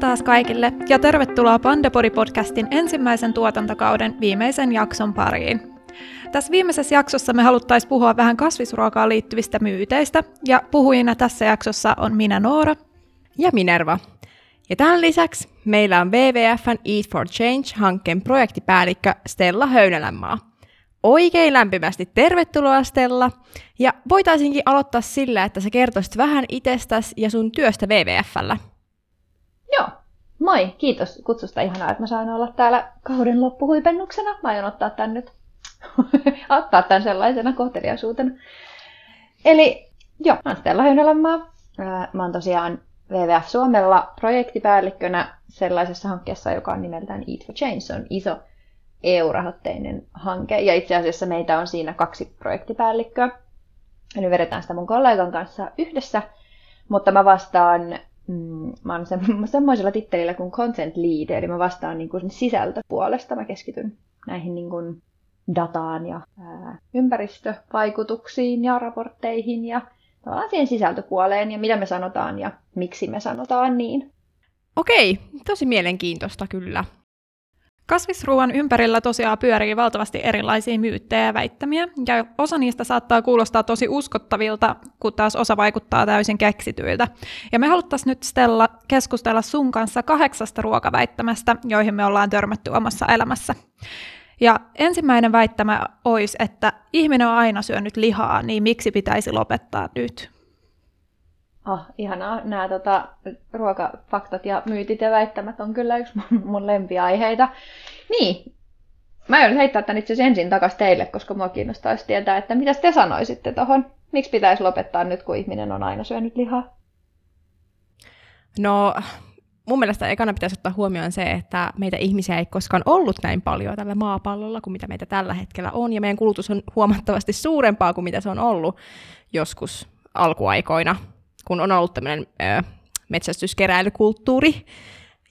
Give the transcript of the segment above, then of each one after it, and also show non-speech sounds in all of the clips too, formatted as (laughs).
Taas kaikille ja tervetuloa Pandepori-podcastin ensimmäisen tuotantokauden viimeisen jakson pariin. Tässä viimeisessä jaksossa me haluttaisiin puhua vähän kasvisruokaan liittyvistä myyteistä, ja puhujina tässä jaksossa on minä Noora. Ja Minerva. Ja tämän lisäksi meillä on WWFn Eat for Change-hankkeen projektipäällikkö Stella Höynälänmaa. Oikein lämpimästi tervetuloa Stella, ja voitaisinkin aloittaa sillä, että sä kertoisit vähän itsestäsi ja sun työstä WWFllä. Joo, moi, kiitos kutsusta. Ihanaa, että mä saan olla täällä kauden loppuhuipennuksena. Mä aion ottaa tän nyt, (laughs) ottaa tän sellaisena kohteliaisuutena. Eli joo, mä oon Stella Höynälänmaa. Mä oon tosiaan WWF Suomella projektipäällikkönä sellaisessa hankkeessa, joka on nimeltään Eat for Change. Se on iso EU-rahoitteinen hanke, ja itse asiassa meitä on siinä kaksi projektipäällikköä. Eli vedetään sitä mun kollegan kanssa yhdessä, mutta mä vastaan mm, mä oon (laughs) semmoisella tittelillä kuin content lead, eli mä vastaan niin kuin sisältöpuolesta. Mä keskityn näihin niin kuin dataan ja ää, ympäristövaikutuksiin ja raportteihin ja tavallaan siihen sisältöpuoleen ja mitä me sanotaan ja miksi me sanotaan niin. Okei, tosi mielenkiintoista kyllä. Kasvisruoan ympärillä tosiaan pyörii valtavasti erilaisia myyttejä ja väittämiä, ja osa niistä saattaa kuulostaa tosi uskottavilta, kun taas osa vaikuttaa täysin keksityiltä. Ja me haluttaisiin nyt Stella keskustella sun kanssa kahdeksasta ruokaväittämästä, joihin me ollaan törmätty omassa elämässä. Ja ensimmäinen väittämä olisi, että ihminen on aina syönyt lihaa, niin miksi pitäisi lopettaa nyt? Oh, ihanaa. Nämä tota, ruokafaktat ja myytit ja väittämät on kyllä yksi mun, mun lempiaiheita. Niin, mä aion heittää tämän itse ensin takaisin teille, koska mua kiinnostaisi tietää, että mitä te sanoisitte tuohon. Miksi pitäisi lopettaa nyt, kun ihminen on aina syönyt lihaa? No, mun mielestä ekana pitäisi ottaa huomioon se, että meitä ihmisiä ei koskaan ollut näin paljon tällä maapallolla kuin mitä meitä tällä hetkellä on, ja meidän kulutus on huomattavasti suurempaa kuin mitä se on ollut joskus alkuaikoina kun on ollut tämmöinen metsästyskeräilykulttuuri.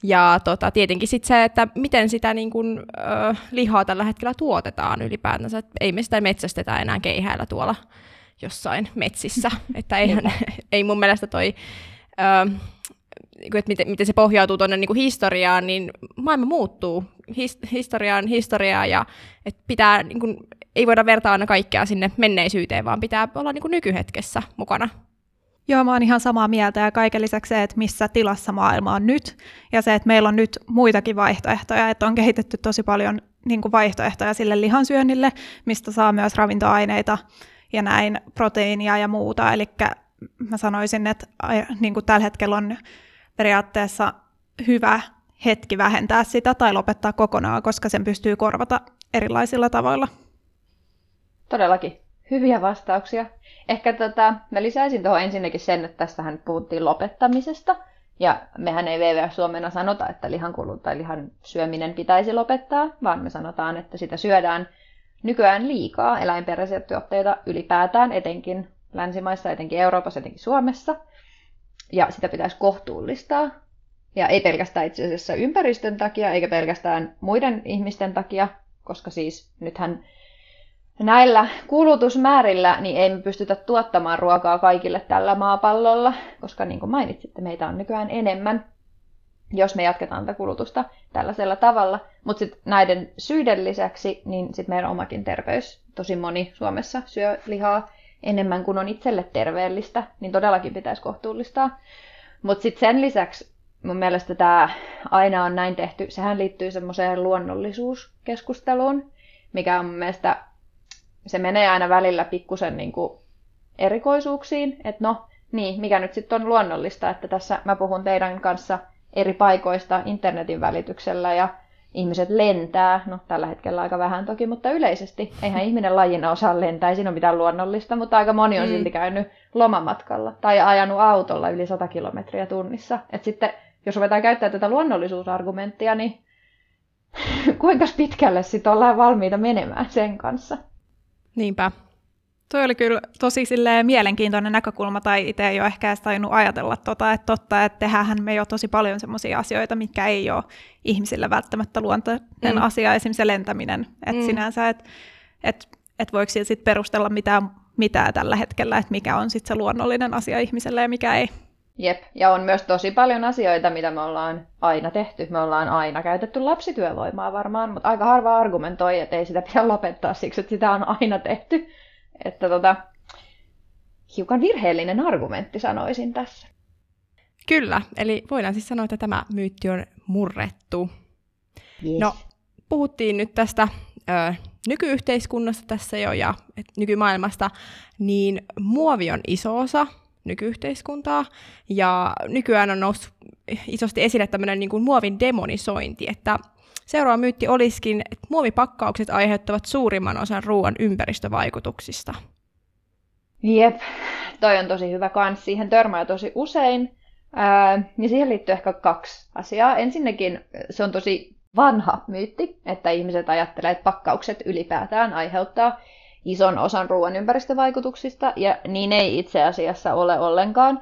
Ja tota, tietenkin sitten se, että miten sitä niin kun, ö, lihaa tällä hetkellä tuotetaan ylipäätänsä. Et ei me sitä metsästetä enää keihäillä tuolla jossain metsissä. (laughs) että eihän, (laughs) ei mun mielestä toi, ö, niinku, että miten, miten se pohjautuu tuonne niin historiaan, niin maailma muuttuu. His, historiaan historiaa ja että pitää, niin kun, ei voida vertaa aina kaikkea sinne menneisyyteen, vaan pitää olla niin nykyhetkessä mukana. Joo, mä oon ihan samaa mieltä ja kaiken lisäksi se, että missä tilassa maailma on nyt ja se, että meillä on nyt muitakin vaihtoehtoja, että on kehitetty tosi paljon niin kuin vaihtoehtoja sille lihansyönnille, mistä saa myös ravintoaineita ja näin proteiinia ja muuta. Eli mä sanoisin, että niin kuin tällä hetkellä on periaatteessa hyvä hetki vähentää sitä tai lopettaa kokonaan, koska sen pystyy korvata erilaisilla tavoilla. Todellakin. Hyviä vastauksia. Ehkä tota, mä lisäisin tuohon ensinnäkin sen, että tässähän puhuttiin lopettamisesta. Ja mehän ei WWF Suomena sanota, että lihankulu tai lihan syöminen pitäisi lopettaa, vaan me sanotaan, että sitä syödään nykyään liikaa eläinperäisiä tuotteita ylipäätään, etenkin länsimaissa, etenkin Euroopassa, etenkin Suomessa. Ja sitä pitäisi kohtuullistaa. Ja ei pelkästään itse asiassa ympäristön takia, eikä pelkästään muiden ihmisten takia, koska siis nythän näillä kulutusmäärillä niin ei me pystytä tuottamaan ruokaa kaikille tällä maapallolla, koska niin kuin mainitsitte, meitä on nykyään enemmän, jos me jatketaan tätä kulutusta tällaisella tavalla. Mutta sitten näiden syiden lisäksi, niin sitten meidän omakin terveys, tosi moni Suomessa syö lihaa enemmän kuin on itselle terveellistä, niin todellakin pitäisi kohtuullistaa. Mutta sitten sen lisäksi mun mielestä tämä aina on näin tehty, sehän liittyy semmoiseen luonnollisuuskeskusteluun, mikä on mun mielestä se menee aina välillä pikkusen niin kuin erikoisuuksiin, että no niin, mikä nyt sitten on luonnollista, että tässä mä puhun teidän kanssa eri paikoista internetin välityksellä ja ihmiset lentää, no tällä hetkellä aika vähän toki, mutta yleisesti eihän (laughs) ihminen lajina osaa lentää, ei siinä ole mitään luonnollista, mutta aika moni on mm. silti käynyt lomamatkalla tai ajanut autolla yli 100 kilometriä tunnissa. Et sitten jos ruvetaan käyttämään tätä luonnollisuusargumenttia, niin (laughs) kuinka pitkälle sitten ollaan valmiita menemään sen kanssa? Niinpä. Toi oli kyllä tosi mielenkiintoinen näkökulma, tai itse ei ole ehkä edes tainnut ajatella tota, että totta, että tehdään me jo tosi paljon sellaisia asioita, mitkä ei ole ihmisille välttämättä luontainen mm. asia, esimerkiksi se lentäminen, että mm. sinänsä, että et, et voiko sitten perustella mitään, mitään tällä hetkellä, että mikä on sitten se luonnollinen asia ihmiselle ja mikä ei. Jep, ja on myös tosi paljon asioita, mitä me ollaan aina tehty. Me ollaan aina käytetty lapsityövoimaa varmaan, mutta aika harva argumentoi, että ei sitä pidä lopettaa siksi, että sitä on aina tehty. Että tota, hiukan virheellinen argumentti sanoisin tässä. Kyllä, eli voidaan siis sanoa, että tämä myytti on murrettu. Yes. No, puhuttiin nyt tästä ö, nykyyhteiskunnasta tässä jo ja et, nykymaailmasta, niin muovi on iso osa nykyyhteiskuntaa, ja nykyään on noussut isosti esille tämmöinen niin kuin muovin demonisointi, että seuraava myytti olisikin, että muovipakkaukset aiheuttavat suurimman osan ruoan ympäristövaikutuksista. Jep, toi on tosi hyvä kans. Siihen törmää tosi usein. Ää, ja siihen liittyy ehkä kaksi asiaa. Ensinnäkin se on tosi vanha myytti, että ihmiset ajattelee, että pakkaukset ylipäätään aiheuttaa ison osan ruoan ympäristövaikutuksista, ja niin ei itse asiassa ole ollenkaan.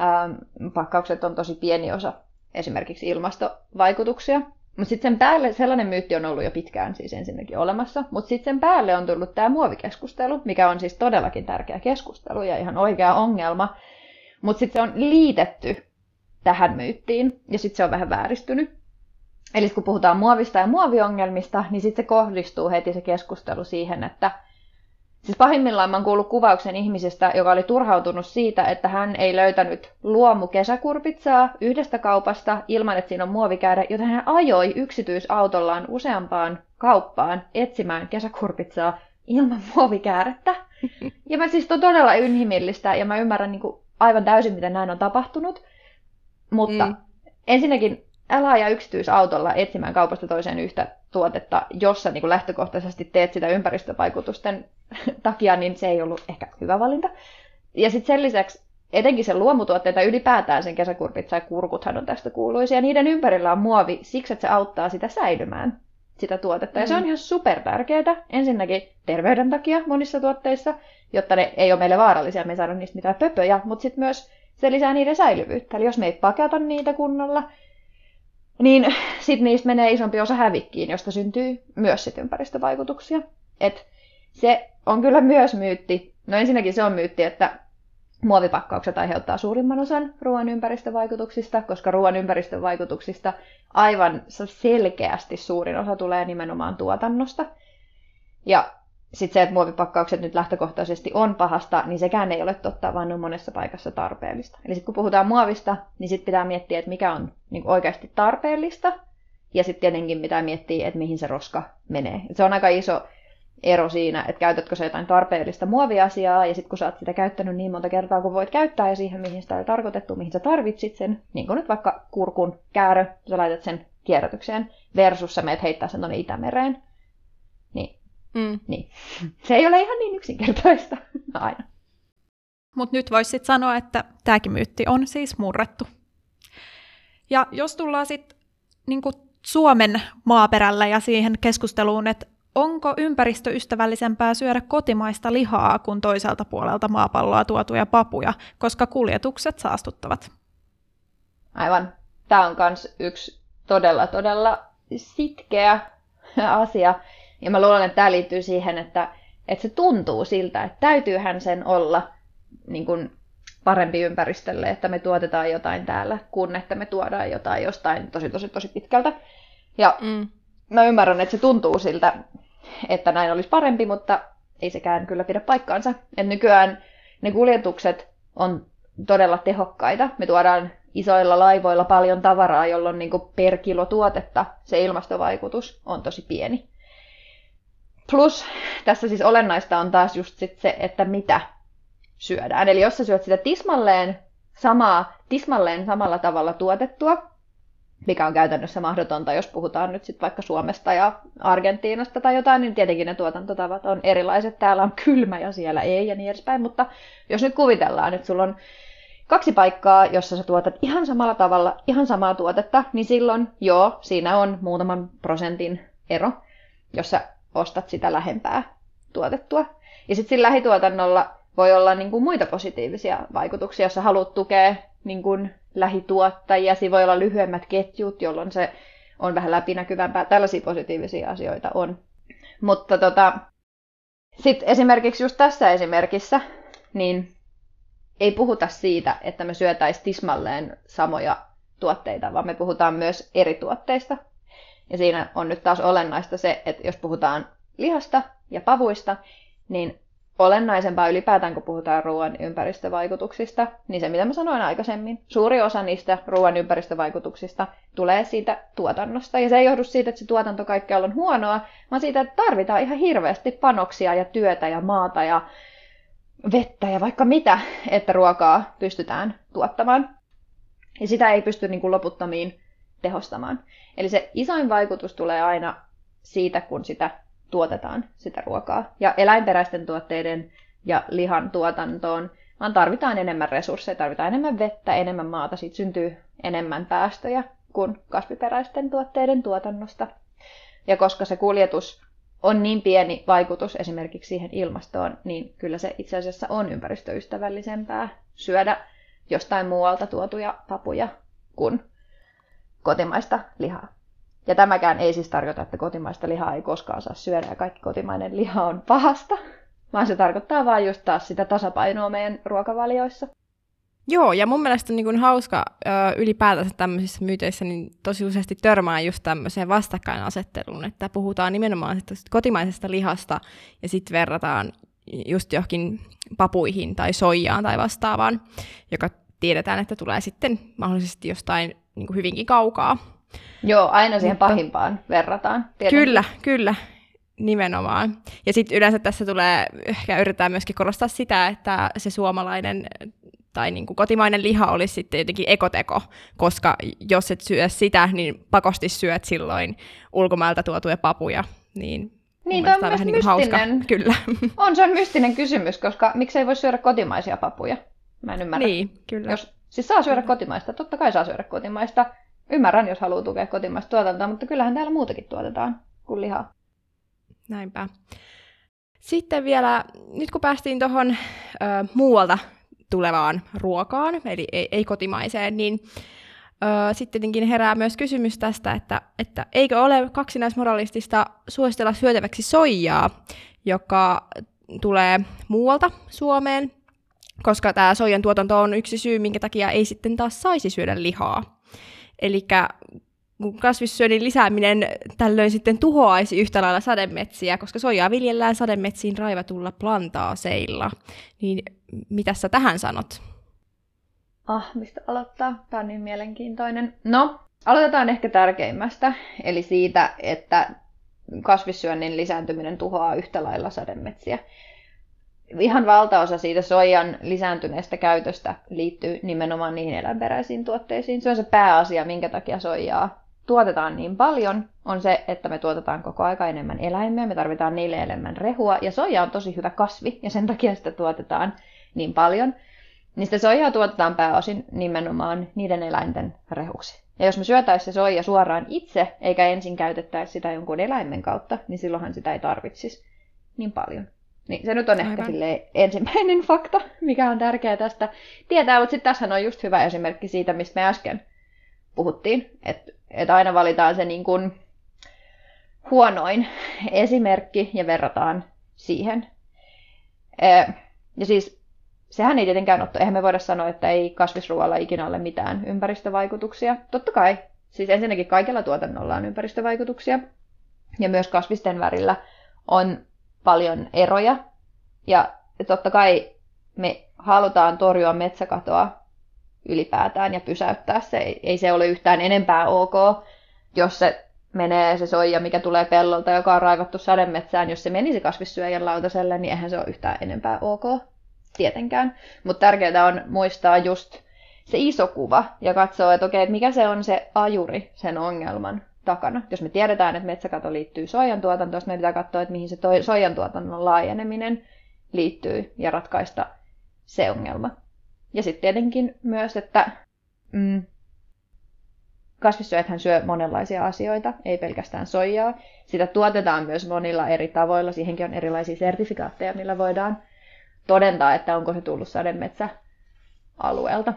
Ähm, pakkaukset on tosi pieni osa esimerkiksi ilmastovaikutuksia. Mutta sitten sen päälle, sellainen myytti on ollut jo pitkään siis ensinnäkin olemassa, mutta sitten sen päälle on tullut tämä muovikeskustelu, mikä on siis todellakin tärkeä keskustelu ja ihan oikea ongelma. Mutta sitten se on liitetty tähän myyttiin ja sitten se on vähän vääristynyt. Eli kun puhutaan muovista ja muoviongelmista, niin sitten se kohdistuu heti se keskustelu siihen, että Siis pahimmillaan mä oon kuullut kuvauksen ihmisestä, joka oli turhautunut siitä, että hän ei löytänyt luomu kesäkurpitsaa yhdestä kaupasta ilman, että siinä on muovikäärä, joten hän ajoi yksityisautollaan useampaan kauppaan etsimään kesäkurpitsaa ilman (laughs) muovikäärettä. Ja mä siis on todella inhimillistä ja mä ymmärrän niin kuin aivan täysin, miten näin on tapahtunut. Mutta mm. ensinnäkin älä aja yksityisautolla etsimään kaupasta toiseen yhtä tuotetta, jossa niin kuin lähtökohtaisesti teet sitä ympäristövaikutusten (laughs) takia, niin se ei ollut ehkä hyvä valinta. Ja sitten sen lisäksi etenkin sen luomutuotteita ylipäätään sen kesäkurpit tai kurkuthan on tästä kuuluisia. Niiden ympärillä on muovi siksi, että se auttaa sitä säilymään, sitä tuotetta. Ja se on mm. ihan super tärkeää. Ensinnäkin terveyden takia monissa tuotteissa, jotta ne ei ole meille vaarallisia, me ei saada niistä mitään pöpöjä, mutta sitten myös se lisää niiden säilyvyyttä. Eli jos me ei pakata niitä kunnolla, niin sitten niistä menee isompi osa hävikkiin, josta syntyy myös sit ympäristövaikutuksia. Et se on kyllä myös myytti. No ensinnäkin se on myytti, että muovipakkaukset aiheuttaa suurimman osan ruoan ympäristövaikutuksista, koska ruoan ympäristövaikutuksista aivan selkeästi suurin osa tulee nimenomaan tuotannosta. Ja sitten se, että muovipakkaukset nyt lähtökohtaisesti on pahasta, niin sekään ei ole totta, vaan on monessa paikassa tarpeellista. Eli sitten kun puhutaan muovista, niin sitten pitää miettiä, että mikä on niin oikeasti tarpeellista, ja sitten tietenkin pitää miettiä, että mihin se roska menee. Et se on aika iso ero siinä, että käytätkö se jotain tarpeellista muoviasiaa, ja sitten kun sä oot sitä käyttänyt niin monta kertaa kuin voit käyttää, ja siihen, mihin sitä on tarkoitettu, mihin sä tarvitsit sen, niin kuin nyt vaikka kurkun käärö, sä laitat sen kierrätykseen, versus sä meet heittää sen tuonne Itämereen, Mm. Niin. Se ei ole ihan niin yksinkertaista (laughs) aina. Mutta nyt voisi sitten sanoa, että tämäkin myytti on siis murrettu. Ja jos tullaan sitten niin Suomen maaperällä ja siihen keskusteluun, että onko ympäristöystävällisempää syödä kotimaista lihaa kuin toiselta puolelta maapalloa tuotuja papuja, koska kuljetukset saastuttavat? Aivan. Tämä on myös yksi todella, todella sitkeä asia. Ja mä luulen, että tämä liittyy siihen, että, että se tuntuu siltä, että täytyyhän sen olla niin kuin parempi ympäristölle, että me tuotetaan jotain täällä, kun että me tuodaan jotain jostain tosi tosi tosi pitkältä. Ja mm. mä ymmärrän, että se tuntuu siltä, että näin olisi parempi, mutta ei sekään kyllä pidä paikkaansa. Et nykyään ne kuljetukset on todella tehokkaita. Me tuodaan isoilla laivoilla paljon tavaraa, jolloin niin per kilo tuotetta se ilmastovaikutus on tosi pieni. Plus tässä siis olennaista on taas just sit se, että mitä syödään. Eli jos sä syöt sitä tismalleen, samaa, tismalleen samalla tavalla tuotettua, mikä on käytännössä mahdotonta, jos puhutaan nyt sitten vaikka Suomesta ja Argentiinasta tai jotain, niin tietenkin ne tuotantotavat on erilaiset. Täällä on kylmä ja siellä ei ja niin edespäin, mutta jos nyt kuvitellaan, että sulla on kaksi paikkaa, jossa sä tuotat ihan samalla tavalla, ihan samaa tuotetta, niin silloin joo, siinä on muutaman prosentin ero, jossa ostat sitä lähempää tuotettua. Ja sitten sillä lähituotannolla voi olla niin kuin muita positiivisia vaikutuksia, jos haluat tukea niin kuin lähituottajia. Siinä voi olla lyhyemmät ketjut, jolloin se on vähän läpinäkyvämpää. Tällaisia positiivisia asioita on. Mutta tota, sitten esimerkiksi just tässä esimerkissä, niin ei puhuta siitä, että me syötäisiin tismalleen samoja tuotteita, vaan me puhutaan myös eri tuotteista. Ja siinä on nyt taas olennaista se, että jos puhutaan lihasta ja pavuista, niin olennaisempaa ylipäätään, kun puhutaan ruoan ympäristövaikutuksista, niin se mitä mä sanoin aikaisemmin, suuri osa niistä ruoan ympäristövaikutuksista tulee siitä tuotannosta. Ja se ei johdu siitä, että se tuotanto kaikkialla on huonoa, vaan siitä, että tarvitaan ihan hirveästi panoksia ja työtä ja maata ja vettä ja vaikka mitä, että ruokaa pystytään tuottamaan. Ja sitä ei pysty niin kuin loputtomiin tehostamaan. Eli se isoin vaikutus tulee aina siitä, kun sitä tuotetaan sitä ruokaa. Ja eläinperäisten tuotteiden ja lihan tuotantoon vaan tarvitaan enemmän resursseja, tarvitaan enemmän vettä, enemmän maata, siitä syntyy enemmän päästöjä kuin kasviperäisten tuotteiden tuotannosta. Ja koska se kuljetus on niin pieni vaikutus esimerkiksi siihen ilmastoon, niin kyllä se itse asiassa on ympäristöystävällisempää syödä jostain muualta tuotuja papuja kuin kotimaista lihaa. Ja tämäkään ei siis tarkoita, että kotimaista lihaa ei koskaan saa syödä ja kaikki kotimainen liha on pahasta, vaan se tarkoittaa vain just taas sitä tasapainoa meidän ruokavalioissa. Joo, ja mun mielestä on niin kuin hauska ylipäätänsä tämmöisissä myyteissä niin tosi useasti törmää just tämmöiseen vastakkainasetteluun, että puhutaan nimenomaan kotimaisesta lihasta ja sitten verrataan just johonkin papuihin tai soijaan tai vastaavaan, joka tiedetään, että tulee sitten mahdollisesti jostain niin kuin hyvinkin kaukaa. Joo, aina siihen Mutta... pahimpaan verrataan. Tietenkin. Kyllä, kyllä. Nimenomaan. Ja sitten yleensä tässä tulee, ehkä yritetään myöskin korostaa sitä, että se suomalainen tai niin kuin kotimainen liha olisi sitten jotenkin ekoteko, koska jos et syö sitä, niin pakosti syöt silloin ulkomailta tuotuja papuja, niin niin, tämä on, vähän niin hauska. Kyllä. On, se on mystinen kysymys, koska miksei voi syödä kotimaisia papuja? Mä en ymmärrä. Niin, kyllä. Jos, siis saa syödä kotimaista, totta kai saa syödä kotimaista. Ymmärrän, jos haluaa tukea kotimaista tuotantoa, mutta kyllähän täällä muutakin tuotetaan kuin lihaa. Näinpä. Sitten vielä, nyt kun päästiin tuohon muualta tulevaan ruokaan, eli ei, ei kotimaiseen, niin sitten tietenkin herää myös kysymys tästä, että, että eikö ole kaksinaismoralistista suositella syötäväksi soijaa, joka tulee muualta Suomeen, koska tämä soijan tuotanto on yksi syy, minkä takia ei sitten taas saisi syödä lihaa. Eli kasvissyönnin lisääminen tällöin sitten tuhoaisi yhtä lailla sademetsiä, koska soijaa viljellään sademetsiin raivatulla plantaaseilla. Niin mitä sä tähän sanot? Ah, mistä aloittaa? Tämä on niin mielenkiintoinen. No, aloitetaan ehkä tärkeimmästä, eli siitä, että kasvissyönnin lisääntyminen tuhoaa yhtä lailla sademetsiä. Ihan valtaosa siitä soijan lisääntyneestä käytöstä liittyy nimenomaan niihin eläinperäisiin tuotteisiin. Se on se pääasia, minkä takia soijaa tuotetaan niin paljon, on se, että me tuotetaan koko aika enemmän eläimiä, me tarvitaan niille enemmän rehua, ja soija on tosi hyvä kasvi, ja sen takia sitä tuotetaan niin paljon. Sitä soijaa tuotetaan pääosin nimenomaan niiden eläinten rehuksi. Ja jos me syötäisiin se soija suoraan itse, eikä ensin käytettäisi sitä jonkun eläimen kautta, niin silloinhan sitä ei tarvitsisi niin paljon. Niin se nyt on Aivan. ehkä ensimmäinen (laughs) fakta, mikä on tärkeää tästä tietää, mutta sitten tässä on just hyvä esimerkki siitä, mistä me äsken puhuttiin, että että aina valitaan se niin kuin huonoin esimerkki ja verrataan siihen. Ja siis sehän ei tietenkään ole, eihän me voida sanoa, että ei kasvisruoalla ikinä ole mitään ympäristövaikutuksia. Totta kai, siis ensinnäkin kaikella tuotannolla on ympäristövaikutuksia, ja myös kasvisten värillä on paljon eroja. Ja totta kai me halutaan torjua metsäkatoa ylipäätään ja pysäyttää se. Ei, se ole yhtään enempää ok, jos se menee se soija, mikä tulee pellolta, joka on raivattu sademetsään, jos se menisi kasvissyöjän lautaselle, niin eihän se ole yhtään enempää ok, tietenkään. Mutta tärkeää on muistaa just se iso kuva ja katsoa, että okei, että mikä se on se ajuri sen ongelman takana. Jos me tiedetään, että metsäkato liittyy soijan tuotantoon, me pitää katsoa, että mihin se toi, soijan tuotannon laajeneminen liittyy ja ratkaista se ongelma. Ja sitten tietenkin myös, että mm, kasvissyöjäthän syö monenlaisia asioita, ei pelkästään soijaa. Sitä tuotetaan myös monilla eri tavoilla. Siihenkin on erilaisia sertifikaatteja, millä voidaan todentaa, että onko se tullut sademetsä-alueelta.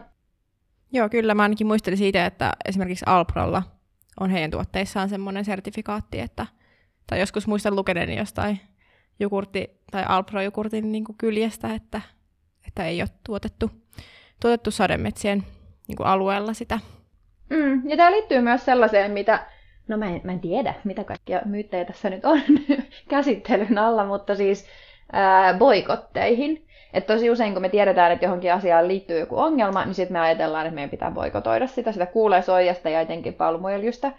Joo, kyllä. Mä ainakin muistelin siitä, että esimerkiksi Alprolla on heidän tuotteissaan semmoinen sertifikaatti, että, tai joskus muistan lukeneeni jostain jogurtti tai Alpro-jogurtin niin kyljestä, että, että ei ole tuotettu tuotettu sademetsien niin kuin alueella sitä. Mm, ja tämä liittyy myös sellaiseen, mitä, no mä en, mä en tiedä, mitä kaikkia myyttejä tässä nyt on (laughs) käsittelyn alla, mutta siis ää, boikotteihin. Että tosi usein, kun me tiedetään, että johonkin asiaan liittyy joku ongelma, niin sitten me ajatellaan, että meidän pitää boikotoida sitä. Sitä kuulee soijasta ja etenkin palmuöljystä.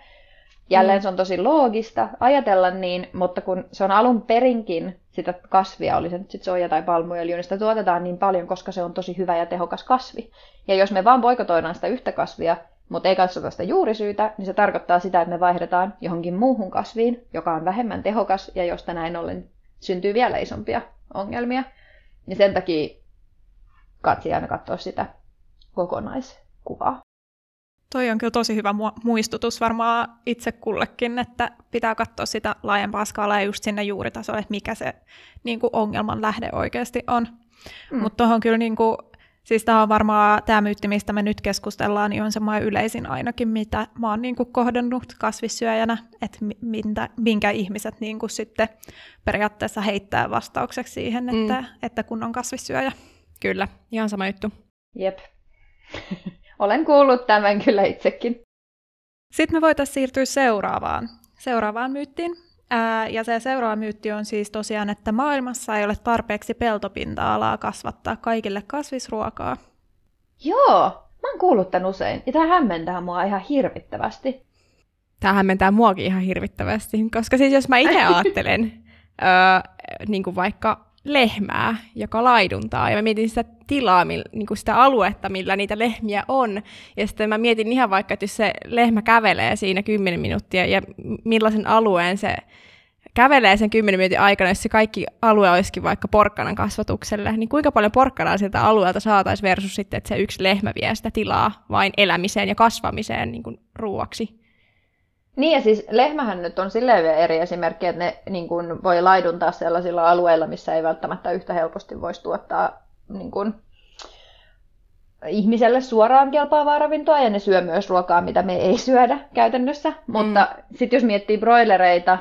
Jälleen mm. se on tosi loogista ajatella niin, mutta kun se on alun perinkin sitä kasvia, oli se nyt sitten soija tai palmuöljy, niin sitä tuotetaan niin paljon, koska se on tosi hyvä ja tehokas kasvi. Ja jos me vaan boikotoidaan sitä yhtä kasvia, mutta ei katsota sitä juurisyytä, niin se tarkoittaa sitä, että me vaihdetaan johonkin muuhun kasviin, joka on vähemmän tehokas ja josta näin ollen syntyy vielä isompia ongelmia. Ja sen takia katsi aina katsoa sitä kokonaiskuvaa. Toi on kyllä tosi hyvä muistutus varmaan itse kullekin, että pitää katsoa sitä laajempaa skaalaa just sinne juuritasolle, että mikä se niin kuin ongelman lähde oikeasti on. Mm. Mutta tuohon kyllä, niin kuin, siis tämä on varmaan tämä myytti, mistä me nyt keskustellaan, niin on semmoinen yleisin ainakin, mitä mä oon niin kuin kohdannut kasvissyöjänä, että minkä, minkä ihmiset niin kuin sitten periaatteessa heittää vastaukseksi siihen, että, mm. että kun on kasvissyöjä. Kyllä, ihan sama juttu. Jep. (laughs) Olen kuullut tämän kyllä itsekin. Sitten me voitaisiin siirtyä seuraavaan, seuraavaan myyttiin. Ää, ja se seuraava myytti on siis tosiaan, että maailmassa ei ole tarpeeksi peltopinta-alaa kasvattaa kaikille kasvisruokaa. Joo, mä oon kuullut tämän usein. Ja tämä hämmentää mua ihan hirvittävästi. Tämä hämmentää muakin ihan hirvittävästi, koska siis jos mä itse (laughs) ajattelen, öö, niin kuin vaikka lehmää, joka laiduntaa. Ja mä mietin sitä tilaa, niin kuin sitä aluetta, millä niitä lehmiä on. Ja sitten mä mietin ihan vaikka, että jos se lehmä kävelee siinä 10 minuuttia ja millaisen alueen se kävelee sen 10 minuutin aikana, jos se kaikki alue olisikin vaikka porkkanan kasvatukselle, niin kuinka paljon porkkanaa sieltä alueelta saataisiin versus sitten, että se yksi lehmä vie sitä tilaa vain elämiseen ja kasvamiseen niin kuin ruuaksi? Niin ja siis lehmähän nyt on silleen vielä eri esimerkki, että ne niin kuin, voi laiduntaa sellaisilla alueilla, missä ei välttämättä yhtä helposti voisi tuottaa niin kuin, ihmiselle suoraan kelpaavaa ravintoa ja ne syö myös ruokaa, mitä me ei syödä käytännössä. Mm. Mutta sitten jos miettii broilereita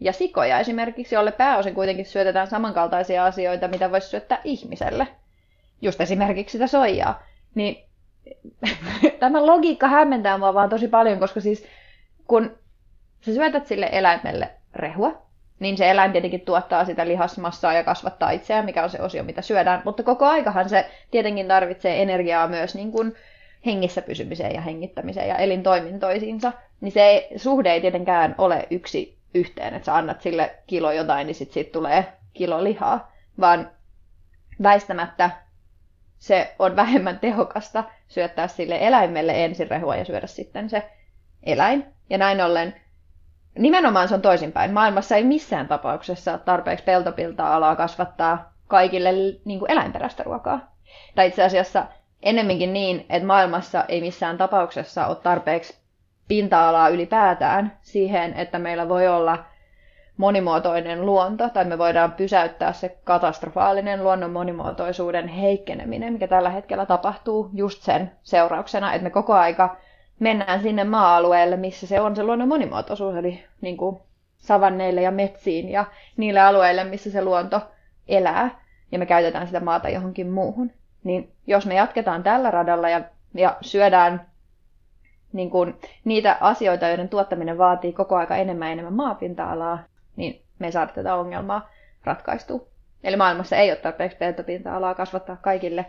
ja sikoja esimerkiksi, jolle pääosin kuitenkin syötetään samankaltaisia asioita, mitä voisi syöttää ihmiselle, just esimerkiksi sitä soijaa, niin (laughs) tämä logiikka hämmentää mua vaan tosi paljon, koska siis kun sä syötät sille eläimelle rehua, niin se eläin tietenkin tuottaa sitä lihasmassaa ja kasvattaa itseään, mikä on se osio, mitä syödään. Mutta koko aikahan se tietenkin tarvitsee energiaa myös niin kuin hengissä pysymiseen ja hengittämiseen ja elintoimintoisiinsa. Niin se suhde ei tietenkään ole yksi yhteen, että sä annat sille kilo jotain, niin sitten siitä tulee kilo lihaa, vaan väistämättä se on vähemmän tehokasta syöttää sille eläimelle ensin rehua ja syödä sitten se eläin. Ja näin ollen nimenomaan se on toisinpäin. Maailmassa ei missään tapauksessa ole tarpeeksi peltopilta-alaa kasvattaa kaikille niin kuin eläinperäistä ruokaa. Tai itse asiassa ennemminkin niin, että maailmassa ei missään tapauksessa ole tarpeeksi pinta-alaa ylipäätään siihen, että meillä voi olla monimuotoinen luonto, tai me voidaan pysäyttää se katastrofaalinen luonnon monimuotoisuuden heikkeneminen, mikä tällä hetkellä tapahtuu just sen seurauksena, että me koko aika mennään sinne maa-alueelle, missä se on se luonnon monimuotoisuus, eli niin kuin savanneille ja metsiin ja niille alueille, missä se luonto elää, ja me käytetään sitä maata johonkin muuhun. Niin jos me jatketaan tällä radalla ja, ja syödään niin kuin, niitä asioita, joiden tuottaminen vaatii koko aika enemmän ja enemmän maapinta-alaa, niin me ei saada tätä ongelmaa ratkaistua. Eli maailmassa ei ole tarpeeksi peltopinta-alaa kasvattaa kaikille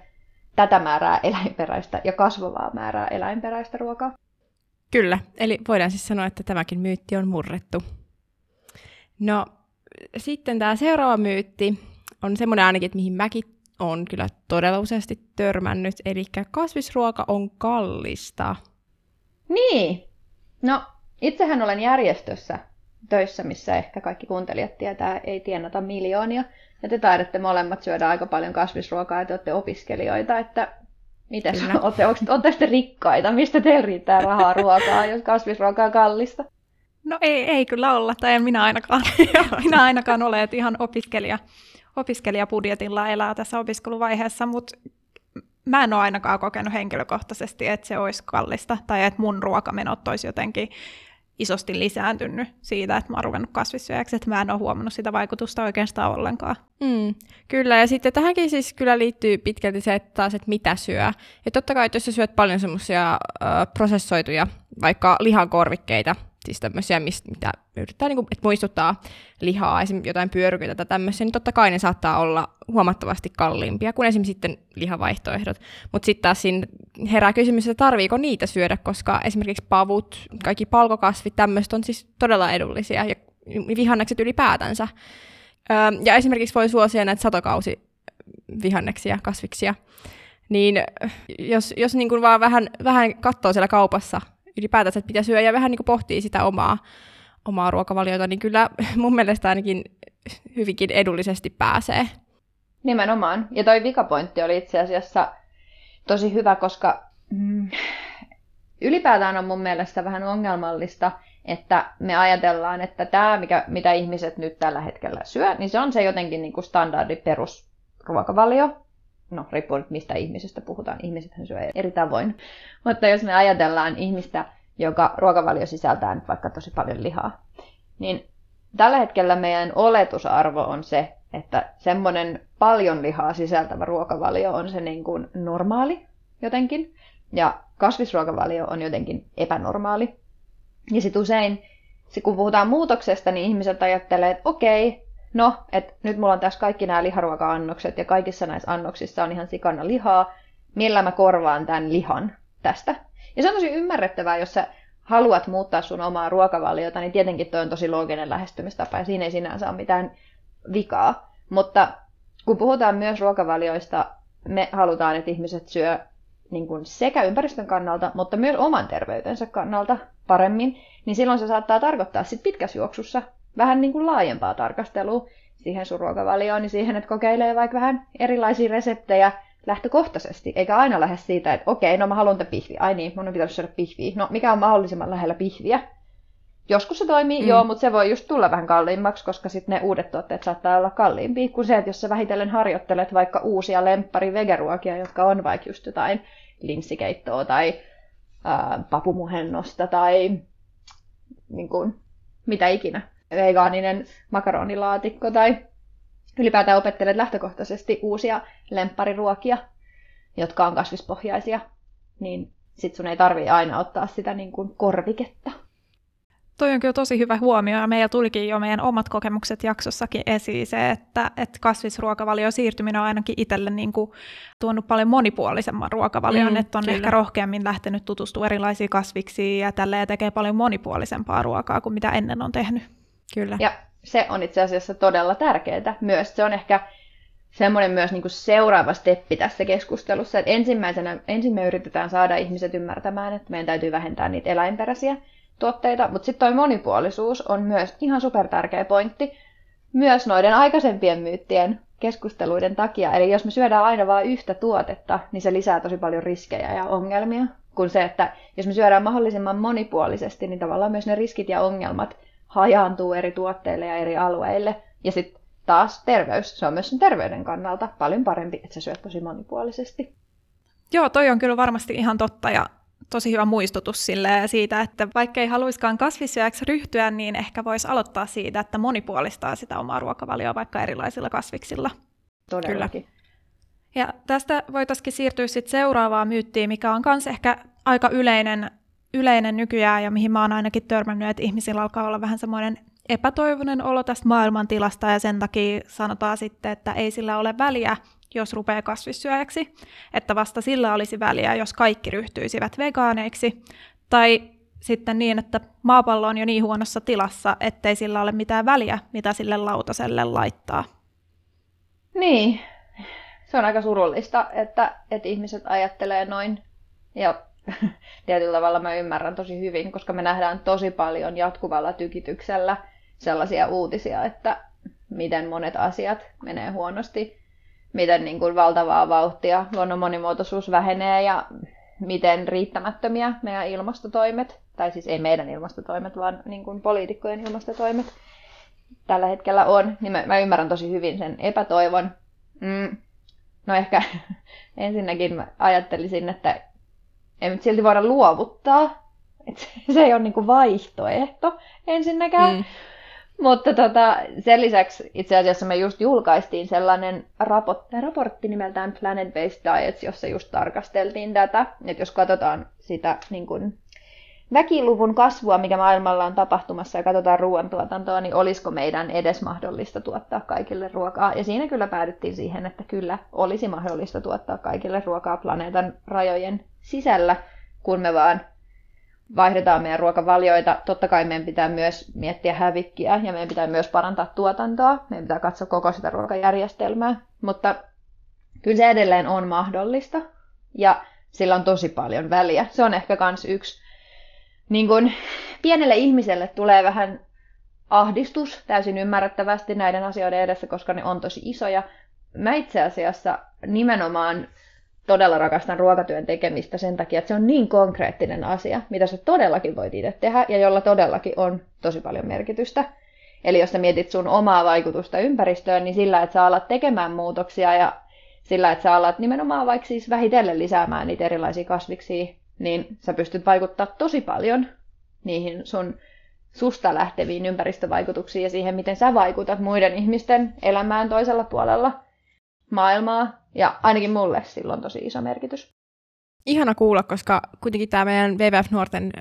tätä määrää eläinperäistä ja kasvavaa määrää eläinperäistä ruokaa. Kyllä, eli voidaan siis sanoa, että tämäkin myytti on murrettu. No, sitten tämä seuraava myytti on semmoinen ainakin, että mihin mäkin on kyllä todella useasti törmännyt, eli kasvisruoka on kallista. Niin, no itsehän olen järjestössä töissä, missä ehkä kaikki kuuntelijat tietää, ei tienata miljoonia. Ja te taidatte molemmat syödä aika paljon kasvisruokaa ja te olette opiskelijoita, että miten olette, olette te rikkaita? Mistä teillä riittää rahaa ruokaa, jos kasvisruokaa on kallista? No ei, ei kyllä olla, tai en minä ainakaan. (laughs) (laughs) minä ainakaan ole, että ihan opiskelija, opiskelijabudjetilla elää tässä opiskeluvaiheessa, mutta mä en ole ainakaan kokenut henkilökohtaisesti, että se olisi kallista, tai että mun ruokamenot olisi jotenkin isosti lisääntynyt siitä, että mä oon ruvennut kasvissyöjäksi, että mä en ole huomannut sitä vaikutusta oikeastaan ollenkaan. Mm, kyllä, ja sitten tähänkin siis kyllä liittyy pitkälti se, että taas, että mitä syö. Ja totta kai, että jos sä syöt paljon semmoisia prosessoituja, vaikka lihankorvikkeita, siis tämmöisiä, mitä yrittää niin kuin, että muistuttaa lihaa, esimerkiksi jotain pyöryköitä tai tämmöisiä, niin totta kai ne saattaa olla huomattavasti kalliimpia kuin esimerkiksi sitten lihavaihtoehdot. Mutta sitten taas siinä herää kysymys, että tarviiko niitä syödä, koska esimerkiksi pavut, kaikki palkokasvit, tämmöiset on siis todella edullisia ja vihannekset ylipäätänsä. Öö, ja esimerkiksi voi suosia näitä satokausi vihanneksia, kasviksia, niin jos, jos niin kuin vaan vähän, vähän katsoo siellä kaupassa ylipäätänsä, että mitä syö ja vähän niin pohtii sitä omaa, omaa ruokavaliota, niin kyllä (laughs) mun mielestä ainakin hyvinkin edullisesti pääsee. Nimenomaan. Ja toi vikapointti oli itse asiassa tosi hyvä, koska mm, ylipäätään on mun mielestä vähän ongelmallista, että me ajatellaan, että tämä, mikä, mitä ihmiset nyt tällä hetkellä syö, niin se on se jotenkin niin kuin standardi perusruokavalio. No, riippuu nyt mistä ihmisestä puhutaan. Ihmisethän syö eri tavoin. Mutta jos me ajatellaan ihmistä, joka ruokavalio sisältää nyt vaikka tosi paljon lihaa, niin tällä hetkellä meidän oletusarvo on se, että semmoinen paljon lihaa sisältävä ruokavalio on se niin kuin normaali jotenkin, ja kasvisruokavalio on jotenkin epänormaali. Ja sitten usein, kun puhutaan muutoksesta, niin ihmiset ajattelee, että okei, no, että nyt mulla on tässä kaikki nämä liharuoka-annokset, ja kaikissa näissä annoksissa on ihan sikana lihaa, millä mä korvaan tämän lihan tästä. Ja se on tosi ymmärrettävää, jos sä haluat muuttaa sun omaa ruokavaliota, niin tietenkin toi on tosi looginen lähestymistapa, ja siinä ei sinänsä ole mitään vikaa. Mutta kun puhutaan myös ruokavalioista, me halutaan, että ihmiset syö niin kuin sekä ympäristön kannalta, mutta myös oman terveytensä kannalta paremmin, niin silloin se saattaa tarkoittaa sit pitkässä juoksussa vähän niin kuin laajempaa tarkastelua siihen sun ruokavalioon, niin siihen, että kokeilee vaikka vähän erilaisia reseptejä lähtökohtaisesti, eikä aina lähde siitä, että okei, no mä haluan tätä pihviä. Ai niin, mun on pitänyt syödä pihviä. No mikä on mahdollisimman lähellä pihviä? Joskus se toimii, mm. joo, mutta se voi just tulla vähän kalliimmaksi, koska sitten ne uudet tuotteet saattaa olla kalliimpia kuin se, että jos sä vähitellen harjoittelet vaikka uusia lemppari vegeruokia, jotka on vaikka just jotain linssikeittoa tai ää, papumuhennosta tai niin kuin, mitä ikinä, vegaaninen makaronilaatikko tai ylipäätään opettelet lähtökohtaisesti uusia lemppariruokia, jotka on kasvispohjaisia, niin sit sun ei tarvii aina ottaa sitä niin kuin korviketta. Toi on kyllä tosi hyvä huomio, ja meillä tulikin jo meidän omat kokemukset jaksossakin esiin se, että, että kasvisruokavalio siirtyminen on ainakin itselle niin kuin tuonut paljon monipuolisemman ruokavalion, mm, että on kyllä. ehkä rohkeammin lähtenyt tutustumaan erilaisiin kasviksiin ja tälleen tekee paljon monipuolisempaa ruokaa kuin mitä ennen on tehnyt. Kyllä. Ja se on itse asiassa todella tärkeää myös. Se on ehkä semmoinen myös niin kuin seuraava steppi tässä keskustelussa, että ensimmäisenä, ensin me yritetään saada ihmiset ymmärtämään, että meidän täytyy vähentää niitä eläinperäisiä tuotteita, mutta sitten toi monipuolisuus on myös ihan super tärkeä pointti, myös noiden aikaisempien myyttien keskusteluiden takia. Eli jos me syödään aina vain yhtä tuotetta, niin se lisää tosi paljon riskejä ja ongelmia, kun se, että jos me syödään mahdollisimman monipuolisesti, niin tavallaan myös ne riskit ja ongelmat hajaantuu eri tuotteille ja eri alueille. Ja sitten taas terveys, se on myös sen terveyden kannalta paljon parempi, että sä syöt tosi monipuolisesti. Joo, toi on kyllä varmasti ihan totta ja tosi hyvä muistutus sille siitä, että vaikka ei haluiskaan kasvissyöjäksi ryhtyä, niin ehkä voisi aloittaa siitä, että monipuolistaa sitä omaa ruokavalioa vaikka erilaisilla kasviksilla. Todellakin. Kyllä. Ja tästä voitaisiin siirtyä sitten seuraavaan myyttiin, mikä on myös ehkä aika yleinen, yleinen nykyään ja mihin mä oon ainakin törmännyt, että ihmisillä alkaa olla vähän semmoinen epätoivoinen olo tästä maailmantilasta ja sen takia sanotaan sitten, että ei sillä ole väliä, jos rupeaa kasvissyöjäksi, että vasta sillä olisi väliä, jos kaikki ryhtyisivät vegaaneiksi, tai sitten niin, että maapallo on jo niin huonossa tilassa, ettei sillä ole mitään väliä, mitä sille lautaselle laittaa. Niin, se on aika surullista, että, että ihmiset ajattelee noin. Ja (laughs) tietyllä tavalla mä ymmärrän tosi hyvin, koska me nähdään tosi paljon jatkuvalla tykityksellä sellaisia uutisia, että miten monet asiat menee huonosti miten niin kuin valtavaa vauhtia luonnon monimuotoisuus vähenee ja miten riittämättömiä meidän ilmastotoimet, tai siis ei meidän ilmastotoimet, vaan niin kuin poliitikkojen ilmastotoimet tällä hetkellä on, niin mä, mä ymmärrän tosi hyvin sen epätoivon. Mm. No ehkä (laughs) ensinnäkin mä ajattelisin, että ei nyt silti voida luovuttaa, Et (laughs) se ei ole niin kuin vaihtoehto ensinnäkään. Mm. Mutta tota, sen lisäksi itse asiassa me just julkaistiin sellainen raportti, raportti nimeltään Planet Based Diets, jossa just tarkasteltiin tätä, että jos katsotaan sitä niin kuin väkiluvun kasvua, mikä maailmalla on tapahtumassa ja katsotaan ruoantuotantoa, niin olisiko meidän edes mahdollista tuottaa kaikille ruokaa. Ja siinä kyllä päädyttiin siihen, että kyllä olisi mahdollista tuottaa kaikille ruokaa planeetan rajojen sisällä, kun me vaan vaihdetaan meidän ruokavalioita. Totta kai meidän pitää myös miettiä hävikkiä ja meidän pitää myös parantaa tuotantoa. Meidän pitää katsoa koko sitä ruokajärjestelmää. Mutta kyllä se edelleen on mahdollista ja sillä on tosi paljon väliä. Se on ehkä myös yksi niin kun, pienelle ihmiselle tulee vähän ahdistus täysin ymmärrettävästi näiden asioiden edessä, koska ne on tosi isoja. Mä itse asiassa nimenomaan todella rakastan ruokatyön tekemistä sen takia, että se on niin konkreettinen asia, mitä sä todellakin voit itse tehdä ja jolla todellakin on tosi paljon merkitystä. Eli jos sä mietit sun omaa vaikutusta ympäristöön, niin sillä, että sä alat tekemään muutoksia ja sillä, että sä alat nimenomaan vaikka siis vähitellen lisäämään niitä erilaisia kasviksia, niin sä pystyt vaikuttaa tosi paljon niihin sun susta lähteviin ympäristövaikutuksiin ja siihen, miten sä vaikutat muiden ihmisten elämään toisella puolella maailmaa. Ja ainakin mulle sillä on tosi iso merkitys. Ihana kuulla, koska kuitenkin tämä meidän WWF-nuorten